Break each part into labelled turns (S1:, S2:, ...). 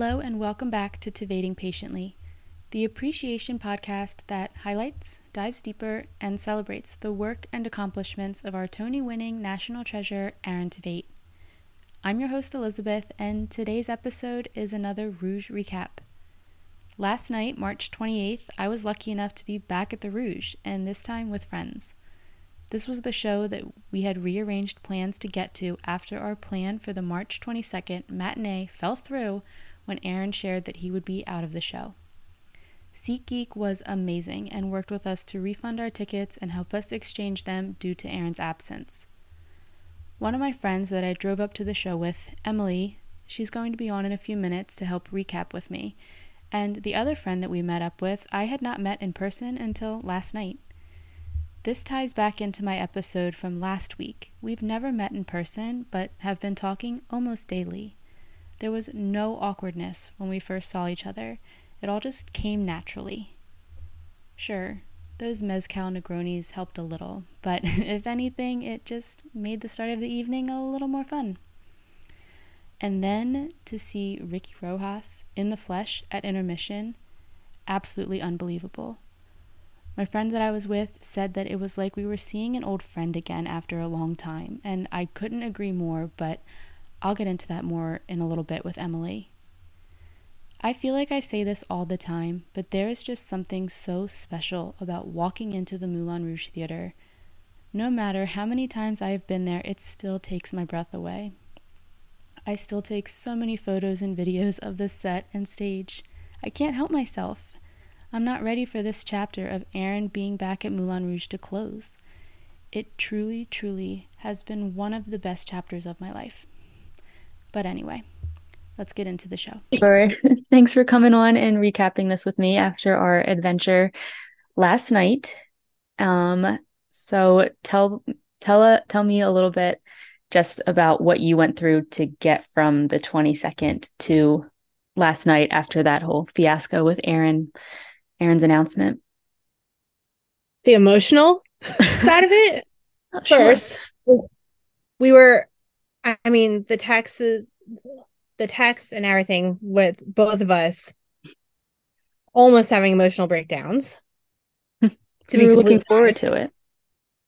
S1: Hello, and welcome back to Tveiting Patiently, the appreciation podcast that highlights, dives deeper, and celebrates the work and accomplishments of our Tony winning national treasure, Aaron Tveit. I'm your host, Elizabeth, and today's episode is another Rouge recap. Last night, March 28th, I was lucky enough to be back at the Rouge, and this time with friends. This was the show that we had rearranged plans to get to after our plan for the March 22nd matinee fell through when Aaron shared that he would be out of the show. SeatGeek was amazing and worked with us to refund our tickets and help us exchange them due to Aaron's absence. One of my friends that I drove up to the show with, Emily, she's going to be on in a few minutes to help recap with me. And the other friend that we met up with, I had not met in person until last night. This ties back into my episode from last week. We've never met in person, but have been talking almost daily. There was no awkwardness when we first saw each other. It all just came naturally. Sure, those mezcal Negronis helped a little, but if anything, it just made the start of the evening a little more fun. And then to see Ricky Rojas in the flesh at intermission, absolutely unbelievable. My friend that I was with said that it was like we were seeing an old friend again after a long time, and I couldn't agree more, but I'll get into that more in a little bit with Emily. I feel like I say this all the time, but there is just something so special about walking into the Moulin Rouge Theater. No matter how many times I have been there, it still takes my breath away. I still take so many photos and videos of the set and stage. I can't help myself. I'm not ready for this chapter of Aaron being back at Moulin Rouge to close. It truly, truly has been one of the best chapters of my life. But anyway, let's get into the show. Sure. Thanks for coming on and recapping this with me after our adventure last night. Um, so tell tell uh, tell me a little bit just about what you went through to get from the 22nd to last night after that whole fiasco with Aaron Aaron's announcement.
S2: The emotional side of it first. Sure. We were I mean, the text is the text and everything with both of us almost having emotional breakdowns.
S1: to we be looking forward to it.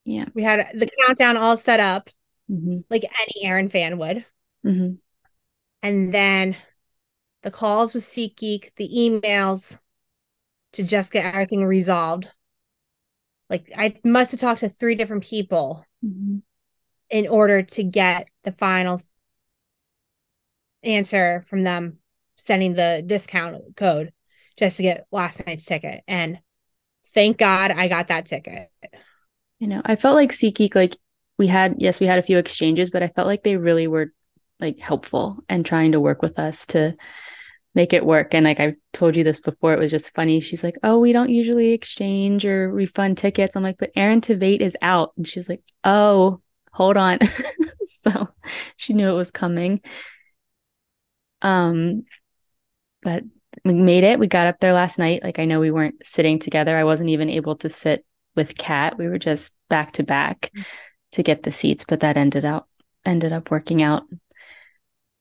S1: Yeah.
S2: We had the countdown all set up mm-hmm. like any Aaron fan would. Mm-hmm. And then the calls with SeatGeek, the emails to just get everything resolved. Like I must have talked to three different people mm-hmm in order to get the final answer from them sending the discount code just to get last night's ticket. And thank God I got that ticket.
S1: You know, I felt like SeatGeek, like we had, yes, we had a few exchanges, but I felt like they really were like helpful and trying to work with us to make it work. And like I told you this before, it was just funny. She's like, Oh, we don't usually exchange or refund tickets. I'm like, but Aaron Tveit is out. And she was like, Oh, hold on. so she knew it was coming. Um, but we made it. We got up there last night. Like I know we weren't sitting together. I wasn't even able to sit with Kat. We were just back to back to get the seats, but that ended up ended up working out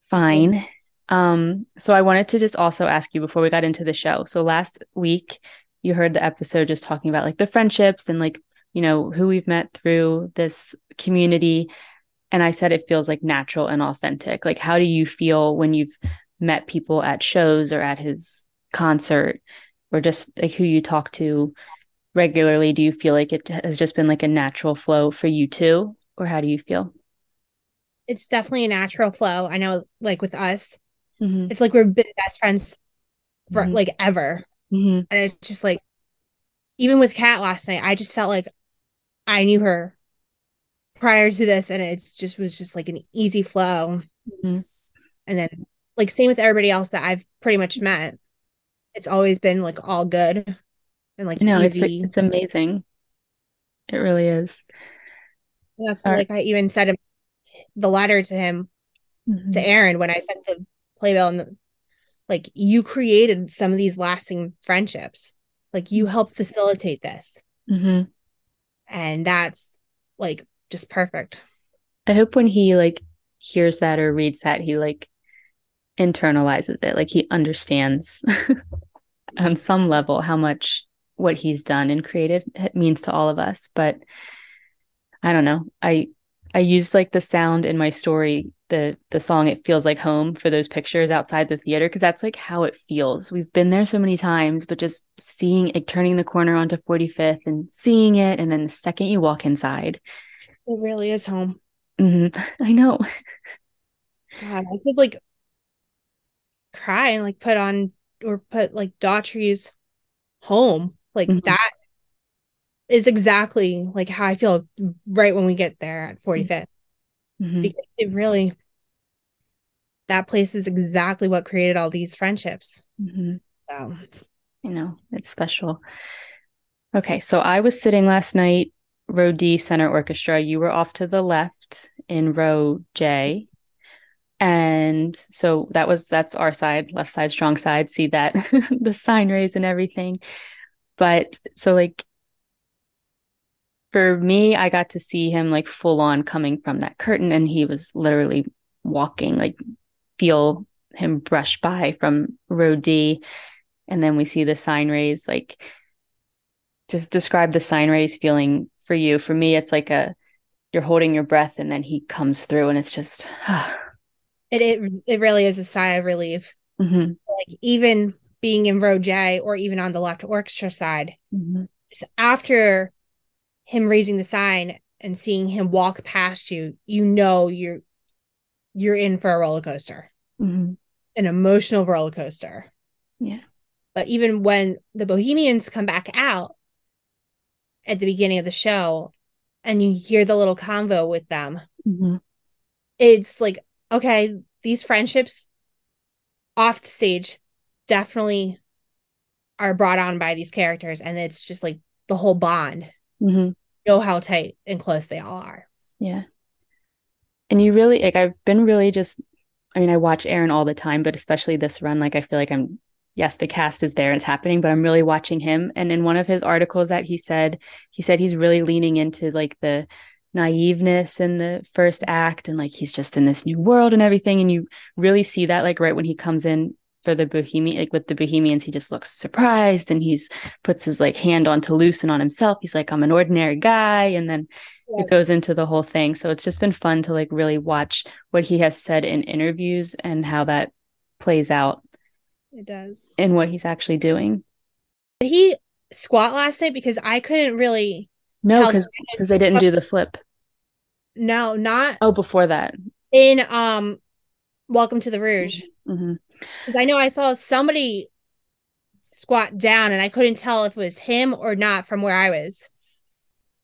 S1: fine. Um, so I wanted to just also ask you before we got into the show. So last week you heard the episode just talking about like the friendships and like you know, who we've met through this community. And I said it feels like natural and authentic. Like, how do you feel when you've met people at shows or at his concert or just like who you talk to regularly? Do you feel like it has just been like a natural flow for you too? Or how do you feel?
S2: It's definitely a natural flow. I know, like with us, mm-hmm. it's like we've been best friends for mm-hmm. like ever. Mm-hmm. And it's just like, even with Kat last night, I just felt like I knew her prior to this, and it just was just like an easy flow. Mm-hmm. And then, like, same with everybody else that I've pretty much met. It's always been like all good and like
S1: no, it's it's amazing. It really is.
S2: That's like I even said the letter to him mm-hmm. to Aaron when I sent the playbill and the, like you created some of these lasting friendships. Like you helped facilitate this. Mm-hmm and that's like just perfect
S1: i hope when he like hears that or reads that he like internalizes it. Like he understands on some level how much what he's done and created means to all of us. But I don't know. I I used like the sound in my story, the the song "It Feels Like Home" for those pictures outside the theater because that's like how it feels. We've been there so many times, but just seeing it, turning the corner onto 45th and seeing it, and then the second you walk inside,
S2: it really is home.
S1: Mm-hmm. I know.
S2: God, I could like cry and like put on or put like Daughtry's home. Like mm-hmm. that is exactly like how I feel right when we get there at 45th. Mm-hmm. Because it really that place is exactly what created all these friendships. Mm-hmm. So
S1: you know, it's special. Okay, so I was sitting last night, row D center orchestra. You were off to the left in row J. And so that was that's our side, left side, strong side. See that the sign raise and everything. But so like for me, I got to see him like full on coming from that curtain and he was literally walking, like feel him brush by from row D. And then we see the sign raise, like just describe the sign raise feeling for you. For me, it's like a you're holding your breath and then he comes through and it's just
S2: it, it it really is a sigh of relief. Mm-hmm. Like even being in row J or even on the left orchestra side, mm-hmm. after him raising the sign and seeing him walk past you, you know you're you're in for a roller coaster, mm-hmm. an emotional roller coaster.
S1: Yeah.
S2: But even when the Bohemians come back out at the beginning of the show, and you hear the little convo with them, mm-hmm. it's like okay, these friendships off the stage definitely are brought on by these characters, and it's just like the whole bond. Mm-hmm. Know how tight and close they all are.
S1: Yeah. And you really like I've been really just I mean, I watch Aaron all the time, but especially this run, like I feel like I'm yes, the cast is there and it's happening, but I'm really watching him. And in one of his articles that he said, he said he's really leaning into like the naiveness in the first act and like he's just in this new world and everything and you really see that like right when he comes in for the bohemian like with the bohemians he just looks surprised and he's puts his like hand on Toulouse and on himself he's like i'm an ordinary guy and then yeah. it goes into the whole thing so it's just been fun to like really watch what he has said in interviews and how that plays out
S2: it does
S1: And what he's actually doing
S2: did he squat last night because i couldn't really
S1: no, because because they didn't do the flip.
S2: No, not.
S1: Oh, before that.
S2: In um, Welcome to the Rouge. Because. I know I saw somebody squat down, and I couldn't tell if it was him or not from where I was.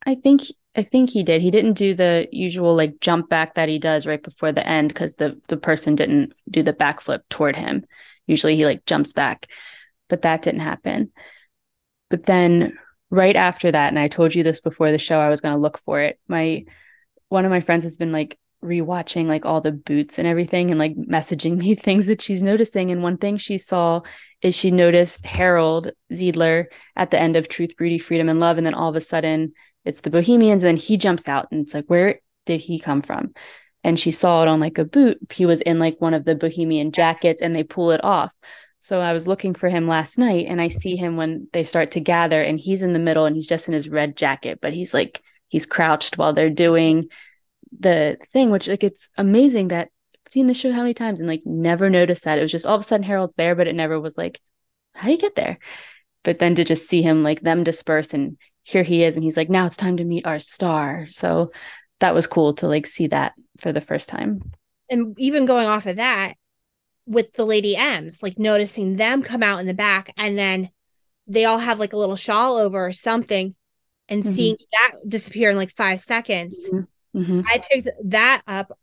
S1: I think I think he did. He didn't do the usual like jump back that he does right before the end because the the person didn't do the backflip toward him. Usually he like jumps back, but that didn't happen. But then right after that, and I told you this before the show, I was going to look for it. My one of my friends has been like rewatching like all the boots and everything and like messaging me things that she's noticing. And one thing she saw is she noticed Harold Zidler at the end of Truth, Beauty, Freedom, and Love. And then all of a sudden it's the Bohemians. And then he jumps out and it's like, where did he come from? And she saw it on like a boot. He was in like one of the Bohemian jackets and they pull it off. So I was looking for him last night and I see him when they start to gather and he's in the middle and he's just in his red jacket, but he's like he's crouched while they're doing the thing, which like it's amazing that I've seen the show how many times and like never noticed that. It was just all of a sudden Harold's there, but it never was like, how do you get there? But then to just see him like them disperse and here he is and he's like, now it's time to meet our star. So that was cool to like see that for the first time.
S2: And even going off of that, with the Lady M's, like noticing them come out in the back and then they all have like a little shawl over or something and mm-hmm. seeing that disappear in like five seconds. Mm-hmm. Mm-hmm. I picked that up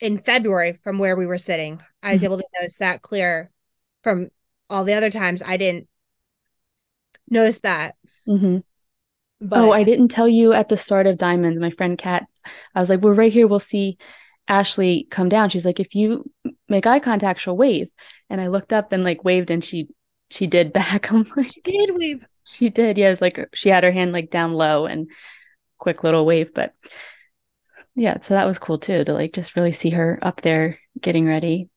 S2: in February from where we were sitting. I was mm-hmm. able to notice that clear from all the other times I didn't notice that.
S1: Mm-hmm. But, oh, I didn't tell you at the start of Diamond, my friend Kat. I was like, we're right here. We'll see Ashley come down. She's like, if you make eye contact, she'll wave. And I looked up and like waved and she she did back. I'm like,
S2: she did wave.
S1: She did. Yeah, it was like she had her hand like down low and quick little wave. But yeah, so that was cool too to like just really see her up there getting ready.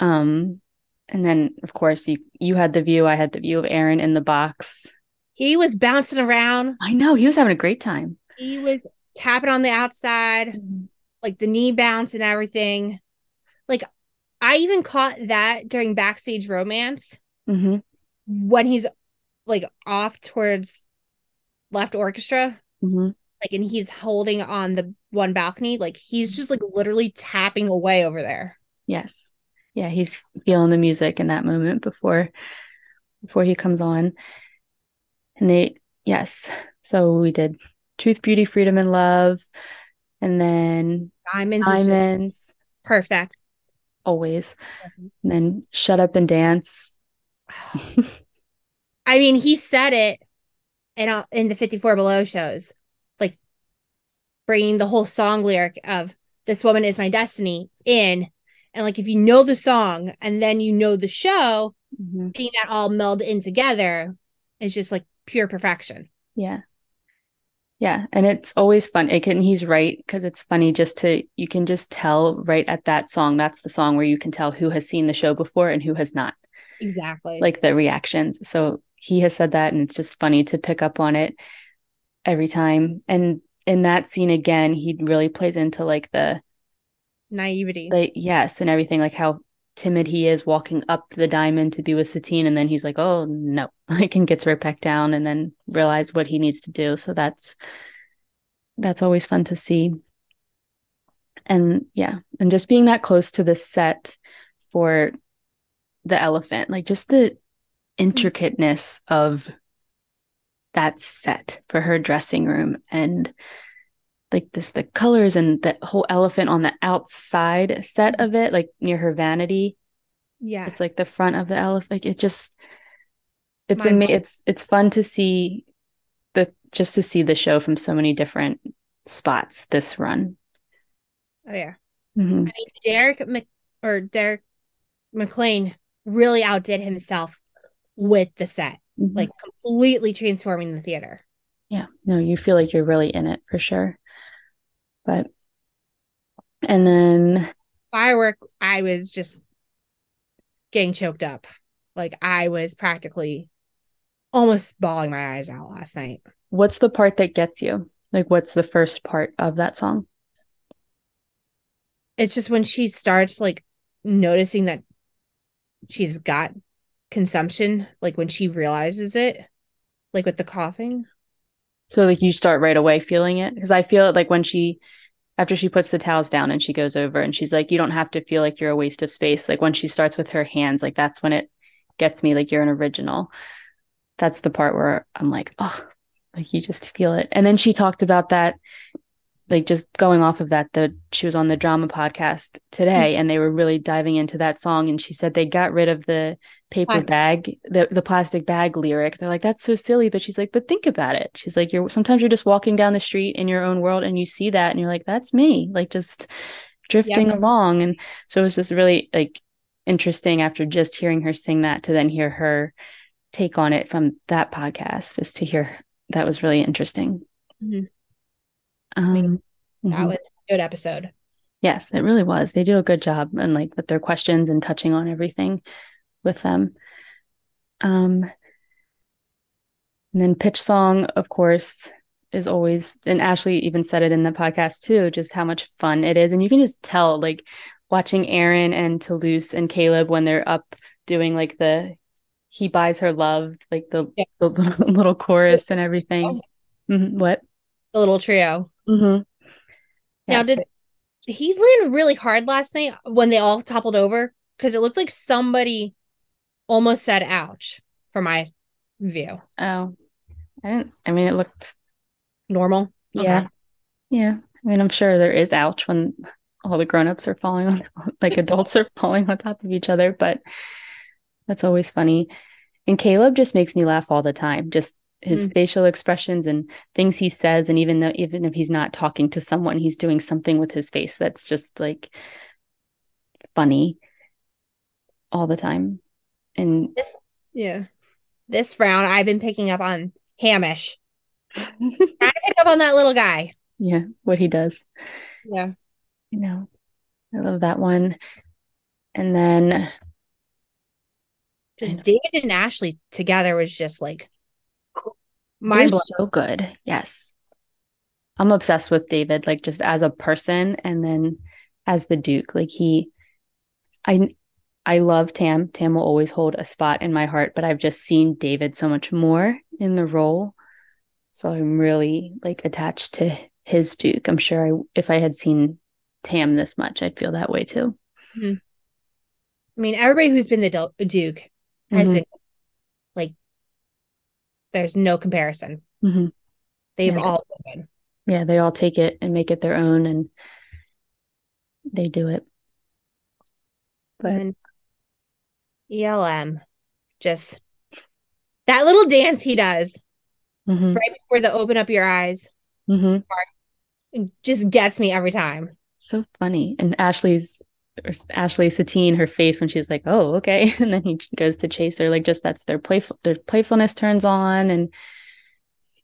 S1: Um, and then of course you you had the view, I had the view of Aaron in the box.
S2: He was bouncing around.
S1: I know he was having a great time.
S2: He was tapping on the outside, mm-hmm. like the knee bounce and everything. Like I even caught that during backstage romance mm-hmm. when he's like off towards left orchestra. Mm-hmm. Like, and he's holding on the one balcony. Like, he's just like literally tapping away over there.
S1: Yes. Yeah. He's feeling the music in that moment before, before he comes on. And they, yes. So we did Truth, Beauty, Freedom, and Love. And then
S2: Diamonds.
S1: Diamonds.
S2: Perfect.
S1: Always. And then Shut Up and Dance.
S2: I mean, he said it in all in the 54 Below shows, bringing the whole song lyric of "This woman is my destiny" in, and like if you know the song and then you know the show, mm-hmm. being that all meld in together is just like pure perfection.
S1: Yeah. Yeah, and it's always fun. It can he's right because it's funny just to you can just tell right at that song. That's the song where you can tell who has seen the show before and who has not.
S2: Exactly.
S1: Like the reactions. So he has said that and it's just funny to pick up on it every time and in that scene again he really plays into like the
S2: naivety.
S1: Like yes and everything like how timid he is walking up the diamond to be with satine and then he's like oh no. Like and gets right back down and then realize what he needs to do. So that's that's always fun to see. And yeah and just being that close to the set for the elephant like just the mm-hmm. intricateness of that set for her dressing room. And like this the colors and the whole elephant on the outside set of it like near her vanity
S2: yeah.
S1: it's like the front of the elephant like it just it's ama- it's it's fun to see the just to see the show from so many different spots this run.
S2: Oh yeah. Mm-hmm. I mean, derek Mc, or derek McLane really outdid himself with the set, mm-hmm. like completely transforming the theater.
S1: Yeah, no, you feel like you're really in it for sure. But, and then
S2: firework, I was just getting choked up. Like I was practically almost bawling my eyes out last night.
S1: What's the part that gets you? Like, what's the first part of that song?
S2: It's just when she starts like noticing that she's got consumption like when she realizes it like with the coughing?
S1: So like you start right away feeling it? Because i feel it like when she after she puts the towels down and she goes over and she's like you don't have to feel like you're a waste of space. Like when she starts with her hands like that's when it gets me like you're an original. That's the part where i'm like oh like you just feel it. And then she talked about that like just going off of that the she was on the drama podcast today mm-hmm. and they were really diving into that song and she said they got rid of the paper plastic. bag the the plastic bag lyric they're like that's so silly but she's like but think about it she's like you're sometimes you're just walking down the street in your own world and you see that and you're like that's me like just drifting along and so it was just really like interesting after just hearing her sing that to then hear her take on it from that podcast is to hear that was really interesting mm-hmm.
S2: Um, that mm-hmm. was a good episode.
S1: Yes, it really was. They do a good job and like with their questions and touching on everything with them. Um, and then pitch song, of course, is always and Ashley even said it in the podcast too, just how much fun it is. And you can just tell like watching Aaron and Toulouse and Caleb when they're up doing like the he buys her love, like the, yeah. the little chorus and everything. Mm-hmm. What?
S2: The little trio. Mm-hmm. Now, did he land really hard last night when they all toppled over? Because it looked like somebody almost said "ouch" from my view.
S1: Oh, I didn't. I mean, it looked
S2: normal.
S1: Yeah, okay. yeah. I mean, I'm sure there is "ouch" when all the grown-ups are falling on, like adults are falling on top of each other. But that's always funny. And Caleb just makes me laugh all the time. Just his mm. facial expressions and things he says and even though even if he's not talking to someone he's doing something with his face that's just like funny all the time. And
S2: this, yeah. This frown i've been picking up on hamish. I pick up on that little guy.
S1: Yeah what he does.
S2: Yeah.
S1: You know i love that one. And then
S2: just David and Ashley together was just like
S1: mind so good. Yes. I'm obsessed with David, like just as a person and then as the Duke. Like he I I love Tam. Tam will always hold a spot in my heart, but I've just seen David so much more in the role. So I'm really like attached to his Duke. I'm sure I, if I had seen Tam this much, I'd feel that way too.
S2: Mm-hmm. I mean, everybody who's been the Duke has mm-hmm. been there's no comparison. Mm-hmm. They've yeah. all been.
S1: Yeah, they all take it and make it their own, and they do it.
S2: But and ELM, just that little dance he does mm-hmm. right before the open up your eyes mm-hmm. just gets me every time.
S1: So funny. And Ashley's Ashley Satine, her face when she's like, "Oh, okay," and then he goes to chase her. Like, just that's their playful, their playfulness turns on, and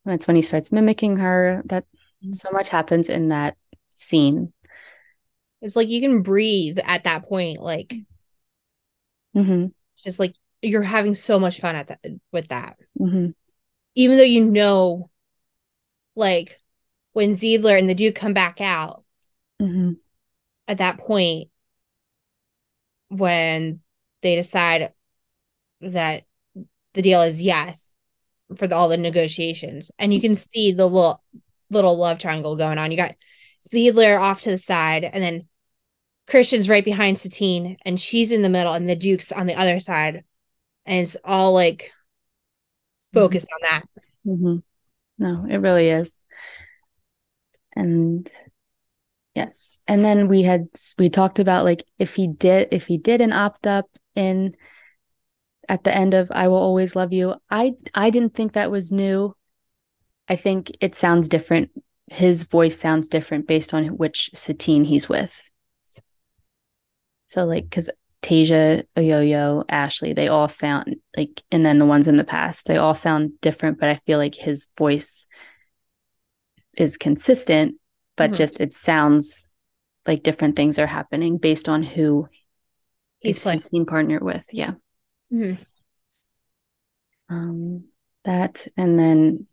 S1: that's when he starts mimicking her. That so much happens in that scene.
S2: It's like you can breathe at that point. Like, mm-hmm. just like you're having so much fun at that with that. Mm-hmm. Even though you know, like when Zidler and the Duke come back out, mm-hmm. at that point, when they decide that the deal is yes for the, all the negotiations, and you can see the little little love triangle going on. You got Zidler off to the side, and then Christian's right behind Satine, and she's in the middle, and the Duke's on the other side, and it's all like focused mm-hmm. on that.
S1: Mm-hmm. No, it really is. And yes, and then we had we talked about like if he did if he did an opt up in at the end of I will always love you. I I didn't think that was new. I think it sounds different. His voice sounds different based on which Satine he's with. So like because Tayshia, Oyoyo, Ashley, they all sound like, and then the ones in the past, they all sound different, but I feel like his voice is consistent, but mm-hmm. just it sounds like different things are happening based on who he's playing scene partner with. Yeah. Mm-hmm. Um, that and then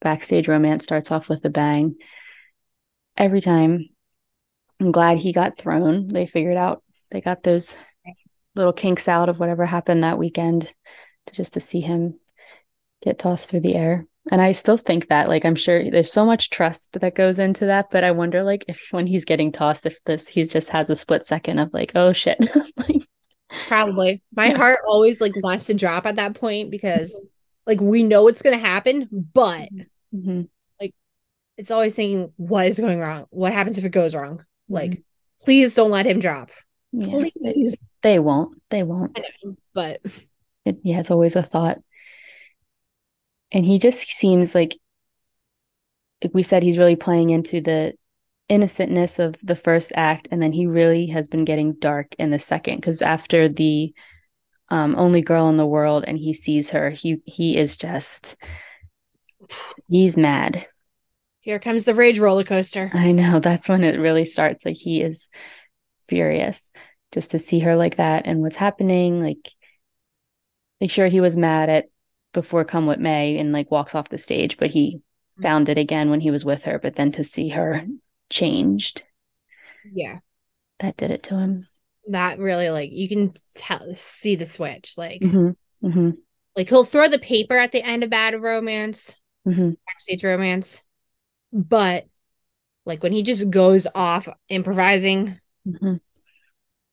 S1: backstage romance starts off with a bang. Every time, I'm glad he got thrown. They figured out they got those little kinks out of whatever happened that weekend, to just to see him get tossed through the air. And I still think that, like, I'm sure there's so much trust that goes into that, but I wonder, like, if when he's getting tossed, if this he just has a split second of like, oh shit, like,
S2: probably. My yeah. heart always like wants to drop at that point because like we know it's going to happen, but mm-hmm. like it's always thinking, what is going wrong? What happens if it goes wrong? Mm-hmm. Like, please don't let him drop.
S1: Yeah, please. They, they won't. They won't.
S2: Know, but
S1: it, yeah, it's always a thought. And he just seems like, like we said, he's really playing into the innocentness of the first act, and then he really has been getting dark in the second. Because after the um, only girl in the world and he sees her he he is just he's mad.
S2: Here comes the rage roller coaster.
S1: I know. That's when it really starts. Like he is furious just to see her like that and what's happening. Like like sure he was mad at before come what may and like walks off the stage but he mm-hmm. found it again when he was with her but then to see her changed
S2: yeah
S1: that did it to him
S2: that really like you can tell see the switch like mm-hmm. Mm-hmm. like he'll throw the paper at the end of bad romance mm-hmm. backstage romance but like when he just goes off improvising mm-hmm.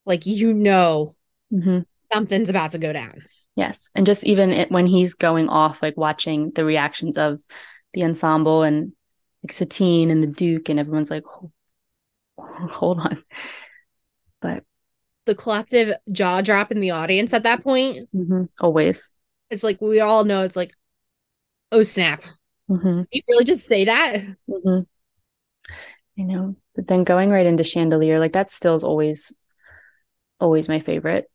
S2: like you know mm-hmm. something's about to go down
S1: yes and just even it, when he's going off like watching the reactions of the ensemble and like satine and the duke and everyone's like hold on but
S2: the collective jaw drop in the audience at that point.
S1: Mm-hmm. Always.
S2: It's like we all know it's like, oh snap. Mm-hmm. You really just say that? Mm-hmm.
S1: I know. But then going right into chandelier, like that still is always always my favorite.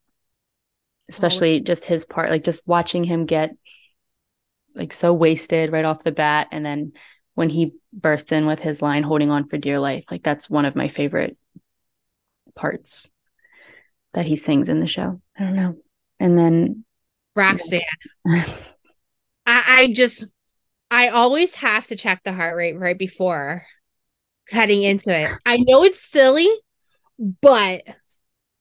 S1: Especially oh. just his part, like just watching him get like so wasted right off the bat. And then when he bursts in with his line holding on for dear life, like that's one of my favorite parts that he sings in the show. I don't know. And then
S2: Roxanne. I, I just I always have to check the heart rate right before heading into it. I know it's silly, but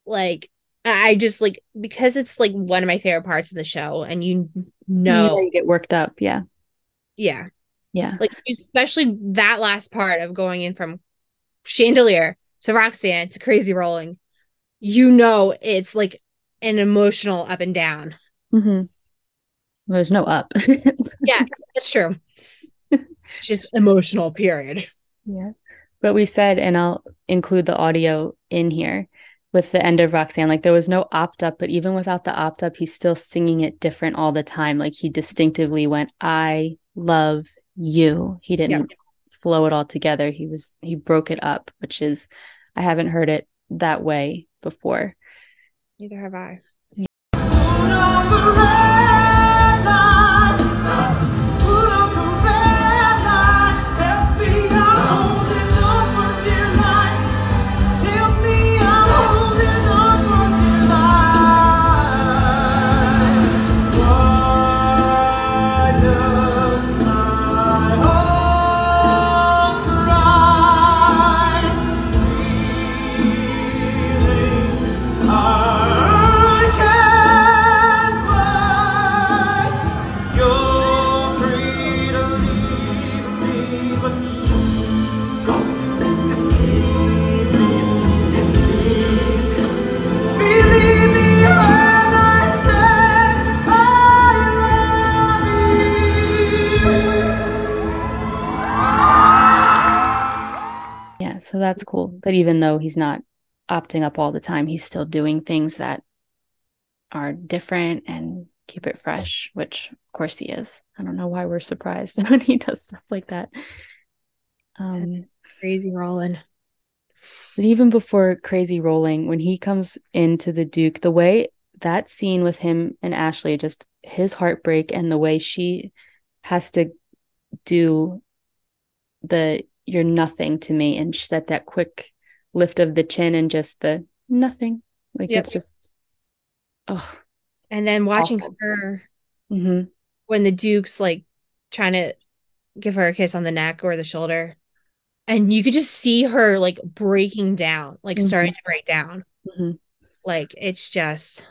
S2: like I just like because it's like one of my favorite parts of the show, and you know
S1: you get worked up. Yeah.
S2: Yeah.
S1: Yeah.
S2: Like especially that last part of going in from chandelier to Roxanne to crazy rolling. You know it's like an emotional up and down.
S1: Mm-hmm. There's no up.
S2: yeah, that's true. It's just emotional, period.
S1: Yeah. But we said, and I'll include the audio in here with the end of Roxanne. Like there was no opt up, but even without the opt up, he's still singing it different all the time. Like he distinctively went, I love you. He didn't flow it all together. He was, he broke it up, which is, I haven't heard it that way before.
S2: Neither have I.
S1: So that's cool. That even though he's not opting up all the time, he's still doing things that are different and keep it fresh, which of course he is. I don't know why we're surprised when he does stuff like that.
S2: Um crazy rolling.
S1: But even before crazy rolling, when he comes into the Duke, the way that scene with him and Ashley, just his heartbreak and the way she has to do the you're nothing to me and that that quick lift of the chin and just the nothing like yep. it's just oh
S2: and then watching awful. her
S1: mm-hmm.
S2: when the duke's like trying to give her a kiss on the neck or the shoulder and you could just see her like breaking down like mm-hmm. starting to break down
S1: mm-hmm.
S2: like it's just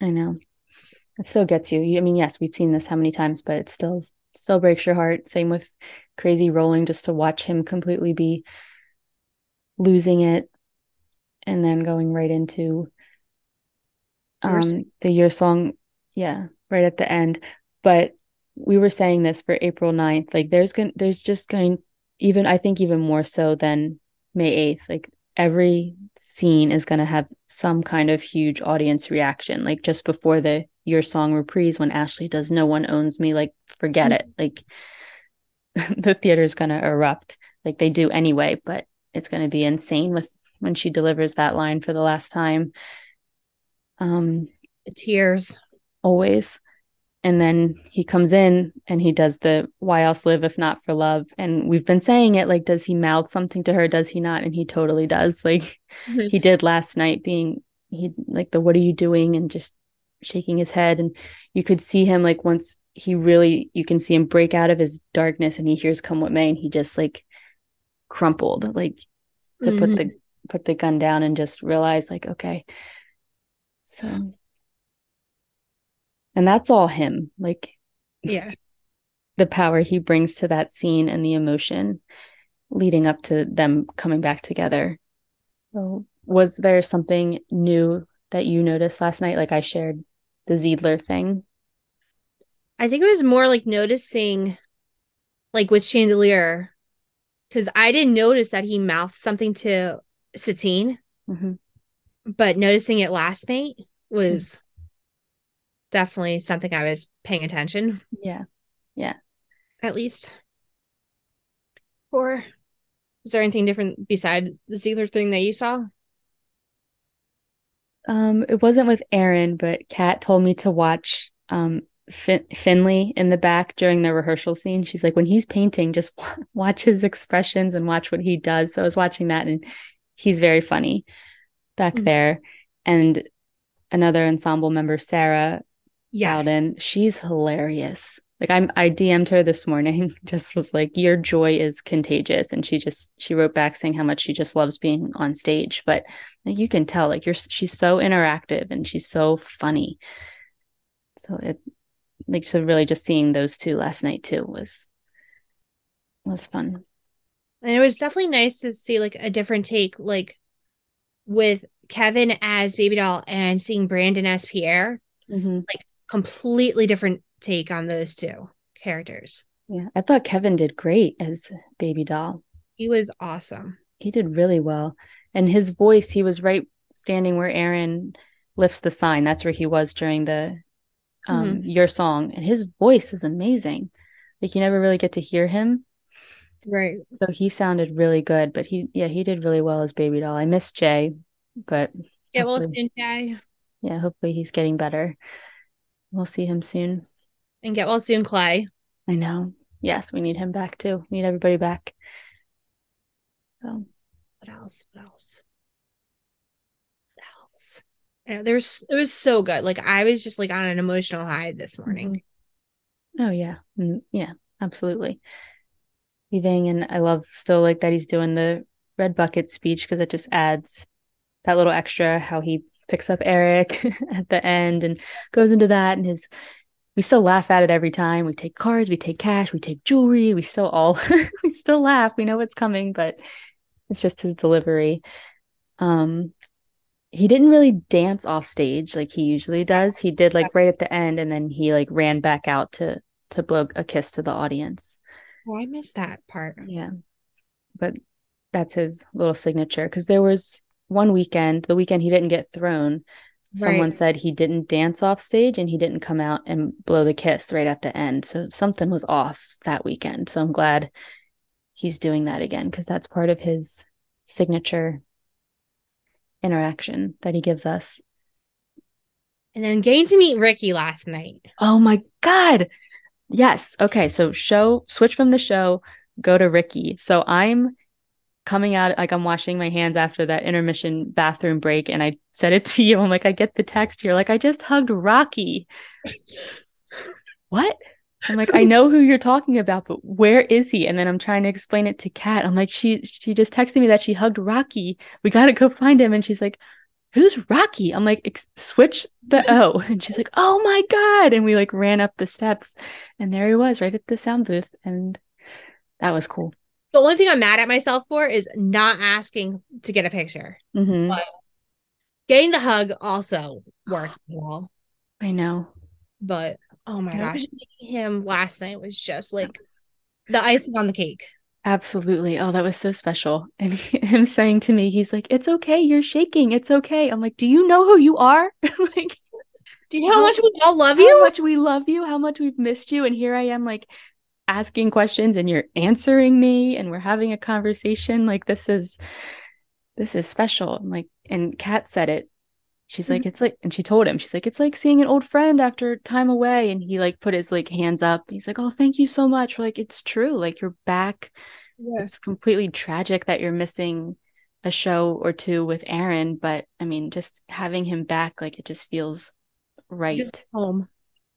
S1: i know it still gets you i mean yes we've seen this how many times but it still still breaks your heart same with crazy rolling just to watch him completely be losing it and then going right into um the year song. Yeah right at the end. But we were saying this for April 9th like there's going there's just going even I think even more so than May 8th like every scene is going to have some kind of huge audience reaction. Like just before the your song reprise when Ashley does no one owns me like forget mm-hmm. it. Like the theater is going to erupt like they do anyway, but it's going to be insane with when she delivers that line for the last time. Um,
S2: the tears
S1: always. And then he comes in and he does the why else live if not for love. And we've been saying it like, does he mouth something to her? Does he not? And he totally does. Like mm-hmm. he did last night, being he like the what are you doing? And just shaking his head. And you could see him like once he really you can see him break out of his darkness and he hears come what may and he just like crumpled like to mm-hmm. put the put the gun down and just realize like okay. So and that's all him like
S2: yeah.
S1: the power he brings to that scene and the emotion leading up to them coming back together. So was there something new that you noticed last night? Like i shared the zidler thing
S2: I think it was more like noticing, like with Chandelier, because I didn't notice that he mouthed something to Satine,
S1: mm-hmm.
S2: but noticing it last night was mm-hmm. definitely something I was paying attention.
S1: Yeah. Yeah.
S2: At least. Or is there anything different beside the Zidler thing that you saw?
S1: Um, it wasn't with Aaron, but Kat told me to watch um fin- Finley in the back during the rehearsal scene. She's like, when he's painting, just watch his expressions and watch what he does. So I was watching that, and he's very funny back mm-hmm. there. and another ensemble member, Sarah yes. Alden, she's hilarious. Like I'm I DM'd her this morning, just was like, Your joy is contagious. And she just she wrote back saying how much she just loves being on stage. But like, you can tell, like you're she's so interactive and she's so funny. So it like so really just seeing those two last night too was was fun.
S2: And it was definitely nice to see like a different take, like with Kevin as Baby Doll and seeing Brandon as Pierre. Mm-hmm. Like completely different take on those two characters.
S1: Yeah, I thought Kevin did great as Baby Doll.
S2: He was awesome.
S1: He did really well. And his voice, he was right standing where Aaron lifts the sign. That's where he was during the um mm-hmm. your song. And his voice is amazing. Like you never really get to hear him.
S2: Right.
S1: So he sounded really good, but he yeah, he did really well as Baby Doll. I miss Jay, but
S2: Yeah, well soon, Jay.
S1: Yeah, hopefully he's getting better. We'll see him soon.
S2: And get well soon, Clay.
S1: I know. Yes, we need him back too. We need everybody back. So
S2: what else? What else? There's it was so good. Like I was just like on an emotional high this morning.
S1: Oh yeah. Mm, yeah, absolutely. Leaving and I love still like that he's doing the red bucket speech because it just adds that little extra how he picks up Eric at the end and goes into that and his we still laugh at it every time. We take cards, we take cash, we take jewelry, we still all we still laugh. We know what's coming, but it's just his delivery. Um he didn't really dance off stage like he usually does. He did like right at the end and then he like ran back out to to blow a kiss to the audience.
S2: Oh, I missed that part.
S1: Yeah. But that's his little signature because there was one weekend, the weekend he didn't get thrown, someone right. said he didn't dance off stage and he didn't come out and blow the kiss right at the end. So something was off that weekend. So I'm glad he's doing that again because that's part of his signature interaction that he gives us.
S2: And then getting to meet Ricky last night.
S1: Oh my God. Yes. Okay. So show, switch from the show, go to Ricky. So I'm coming out like I'm washing my hands after that intermission bathroom break and I said it to you. I'm like, I get the text. You're like, I just hugged Rocky. what? I'm like, I know who you're talking about, but where is he? And then I'm trying to explain it to Kat. I'm like, she she just texted me that she hugged Rocky. We gotta go find him. And she's like, Who's Rocky? I'm like, switch the O. And she's like, Oh my God. And we like ran up the steps and there he was right at the sound booth. And that was cool.
S2: The only thing I'm mad at myself for is not asking to get a picture. Mm-hmm. But getting the hug also worked well.
S1: I know.
S2: But oh my gosh, him last night was just like the icing on the cake.
S1: Absolutely. Oh, that was so special. And he, him saying to me, he's like, It's okay. You're shaking. It's okay. I'm like, Do you know who you are? like,
S2: do you know how, how much we all love you?
S1: How much we love you, how much we've missed you. And here I am, like, asking questions and you're answering me and we're having a conversation like this is this is special I'm like and kat said it she's like it's like and she told him she's like it's like seeing an old friend after time away and he like put his like hands up he's like oh thank you so much like it's true like you're back yeah. it's completely tragic that you're missing a show or two with aaron but i mean just having him back like it just feels right just
S2: home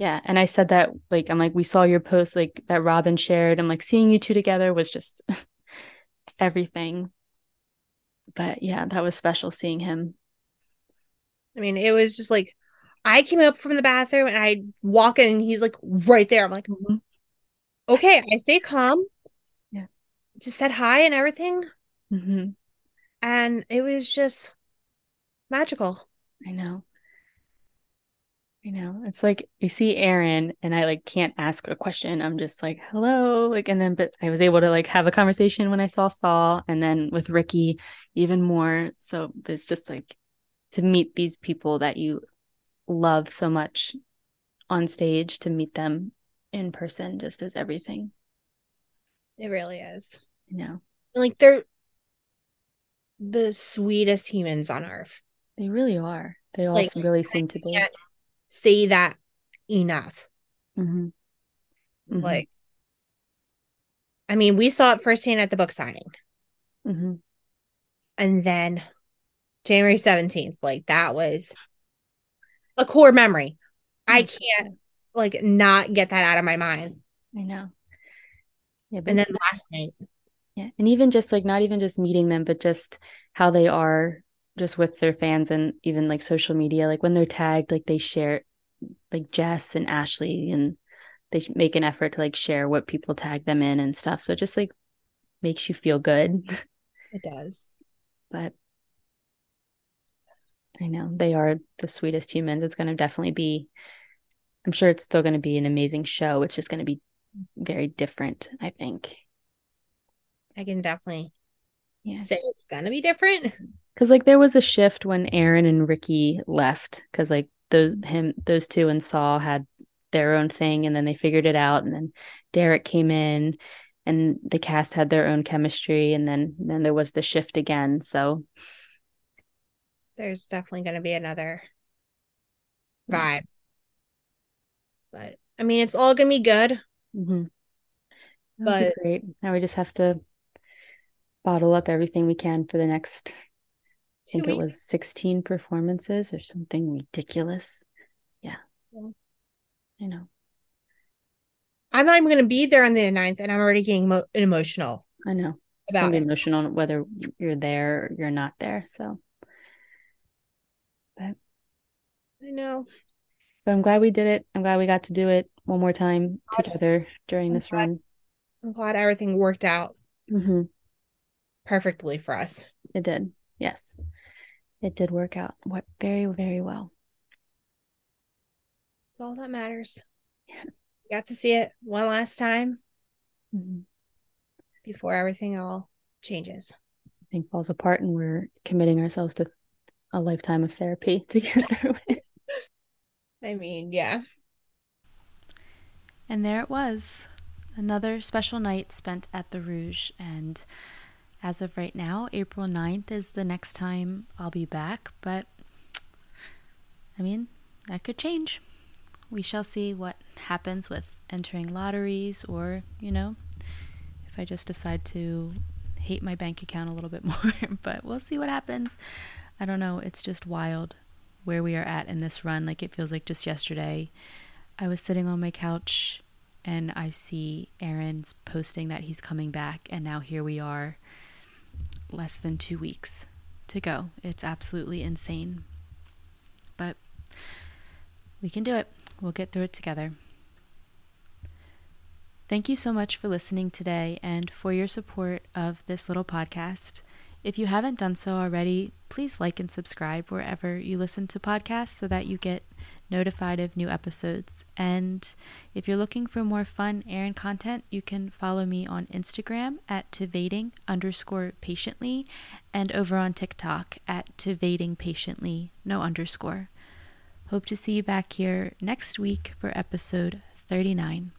S1: yeah. And I said that, like, I'm like, we saw your post, like, that Robin shared. I'm like, seeing you two together was just everything. But yeah, that was special seeing him.
S2: I mean, it was just like, I came up from the bathroom and I walk in and he's like right there. I'm like, mm-hmm. okay, I stay calm.
S1: Yeah.
S2: Just said hi and everything. Mm-hmm. And it was just magical.
S1: I know. I know. It's like you see Aaron and I like can't ask a question. I'm just like, hello. Like, and then, but I was able to like have a conversation when I saw Saul and then with Ricky even more. So it's just like to meet these people that you love so much on stage, to meet them in person just is everything.
S2: It really is.
S1: You know,
S2: like they're the sweetest humans on earth.
S1: They really are. They all like, really seem to be
S2: say that enough. Mm-hmm. Mm-hmm. Like, I mean, we saw it firsthand at the book signing. Mm-hmm. And then January 17th. Like that was a core memory. I hmm. can't like not get that out of my mind.
S1: I know.
S2: Yeah, and then last night.
S1: Yeah. And even just like not even just meeting them, but just how they are just with their fans and even like social media. Like when they're tagged, like they share like Jess and Ashley and they make an effort to like share what people tag them in and stuff. So it just like makes you feel good.
S2: It does.
S1: But I know they are the sweetest humans. It's going to definitely be, I'm sure it's still going to be an amazing show. It's just going to be very different, I think.
S2: I can definitely yeah. say it's going to be different.
S1: Cause like there was a shift when Aaron and Ricky left. Cause like those, him, those two and Saul had their own thing and then they figured it out. And then Derek came in and the cast had their own chemistry. And then, then there was the shift again. So
S2: there's definitely going to be another vibe. But I mean, it's all going to be good.
S1: Mm-hmm. But great. Now we just have to bottle up everything we can for the next. I think weeks. it was 16 performances or something ridiculous. Yeah. yeah. I know.
S2: I'm not even going to be there on the 9th, and I'm already getting mo- emotional.
S1: I know. It's going to be emotional whether you're there or you're not there. So
S2: but I know.
S1: But I'm glad we did it. I'm glad we got to do it one more time together during this
S2: glad,
S1: run.
S2: I'm glad everything worked out
S1: mm-hmm.
S2: perfectly for us.
S1: It did. Yes. It did work out very, very well.
S2: It's all that matters. Yeah. got to see it one last time mm-hmm. before everything all changes.
S1: Thing falls apart and we're committing ourselves to a lifetime of therapy to get through it.
S2: I mean, yeah.
S1: And there it was. Another special night spent at the Rouge. And as of right now, April 9th is the next time I'll be back. But I mean, that could change. We shall see what happens with entering lotteries or, you know, if I just decide to hate my bank account a little bit more. but we'll see what happens. I don't know, it's just wild where we are at in this run. Like it feels like just yesterday. I was sitting on my couch and I see Aaron's posting that he's coming back, and now here we are, less than two weeks to go. It's absolutely insane. But we can do it. We'll get through it together. Thank you so much for listening today and for your support of this little podcast. If you haven't done so already, please like and subscribe wherever you listen to podcasts so that you get notified of new episodes. And if you're looking for more fun Aaron content, you can follow me on Instagram at Tveiting underscore patiently and over on TikTok at Tveiting patiently, no underscore. Hope to see you back here next week for episode 39.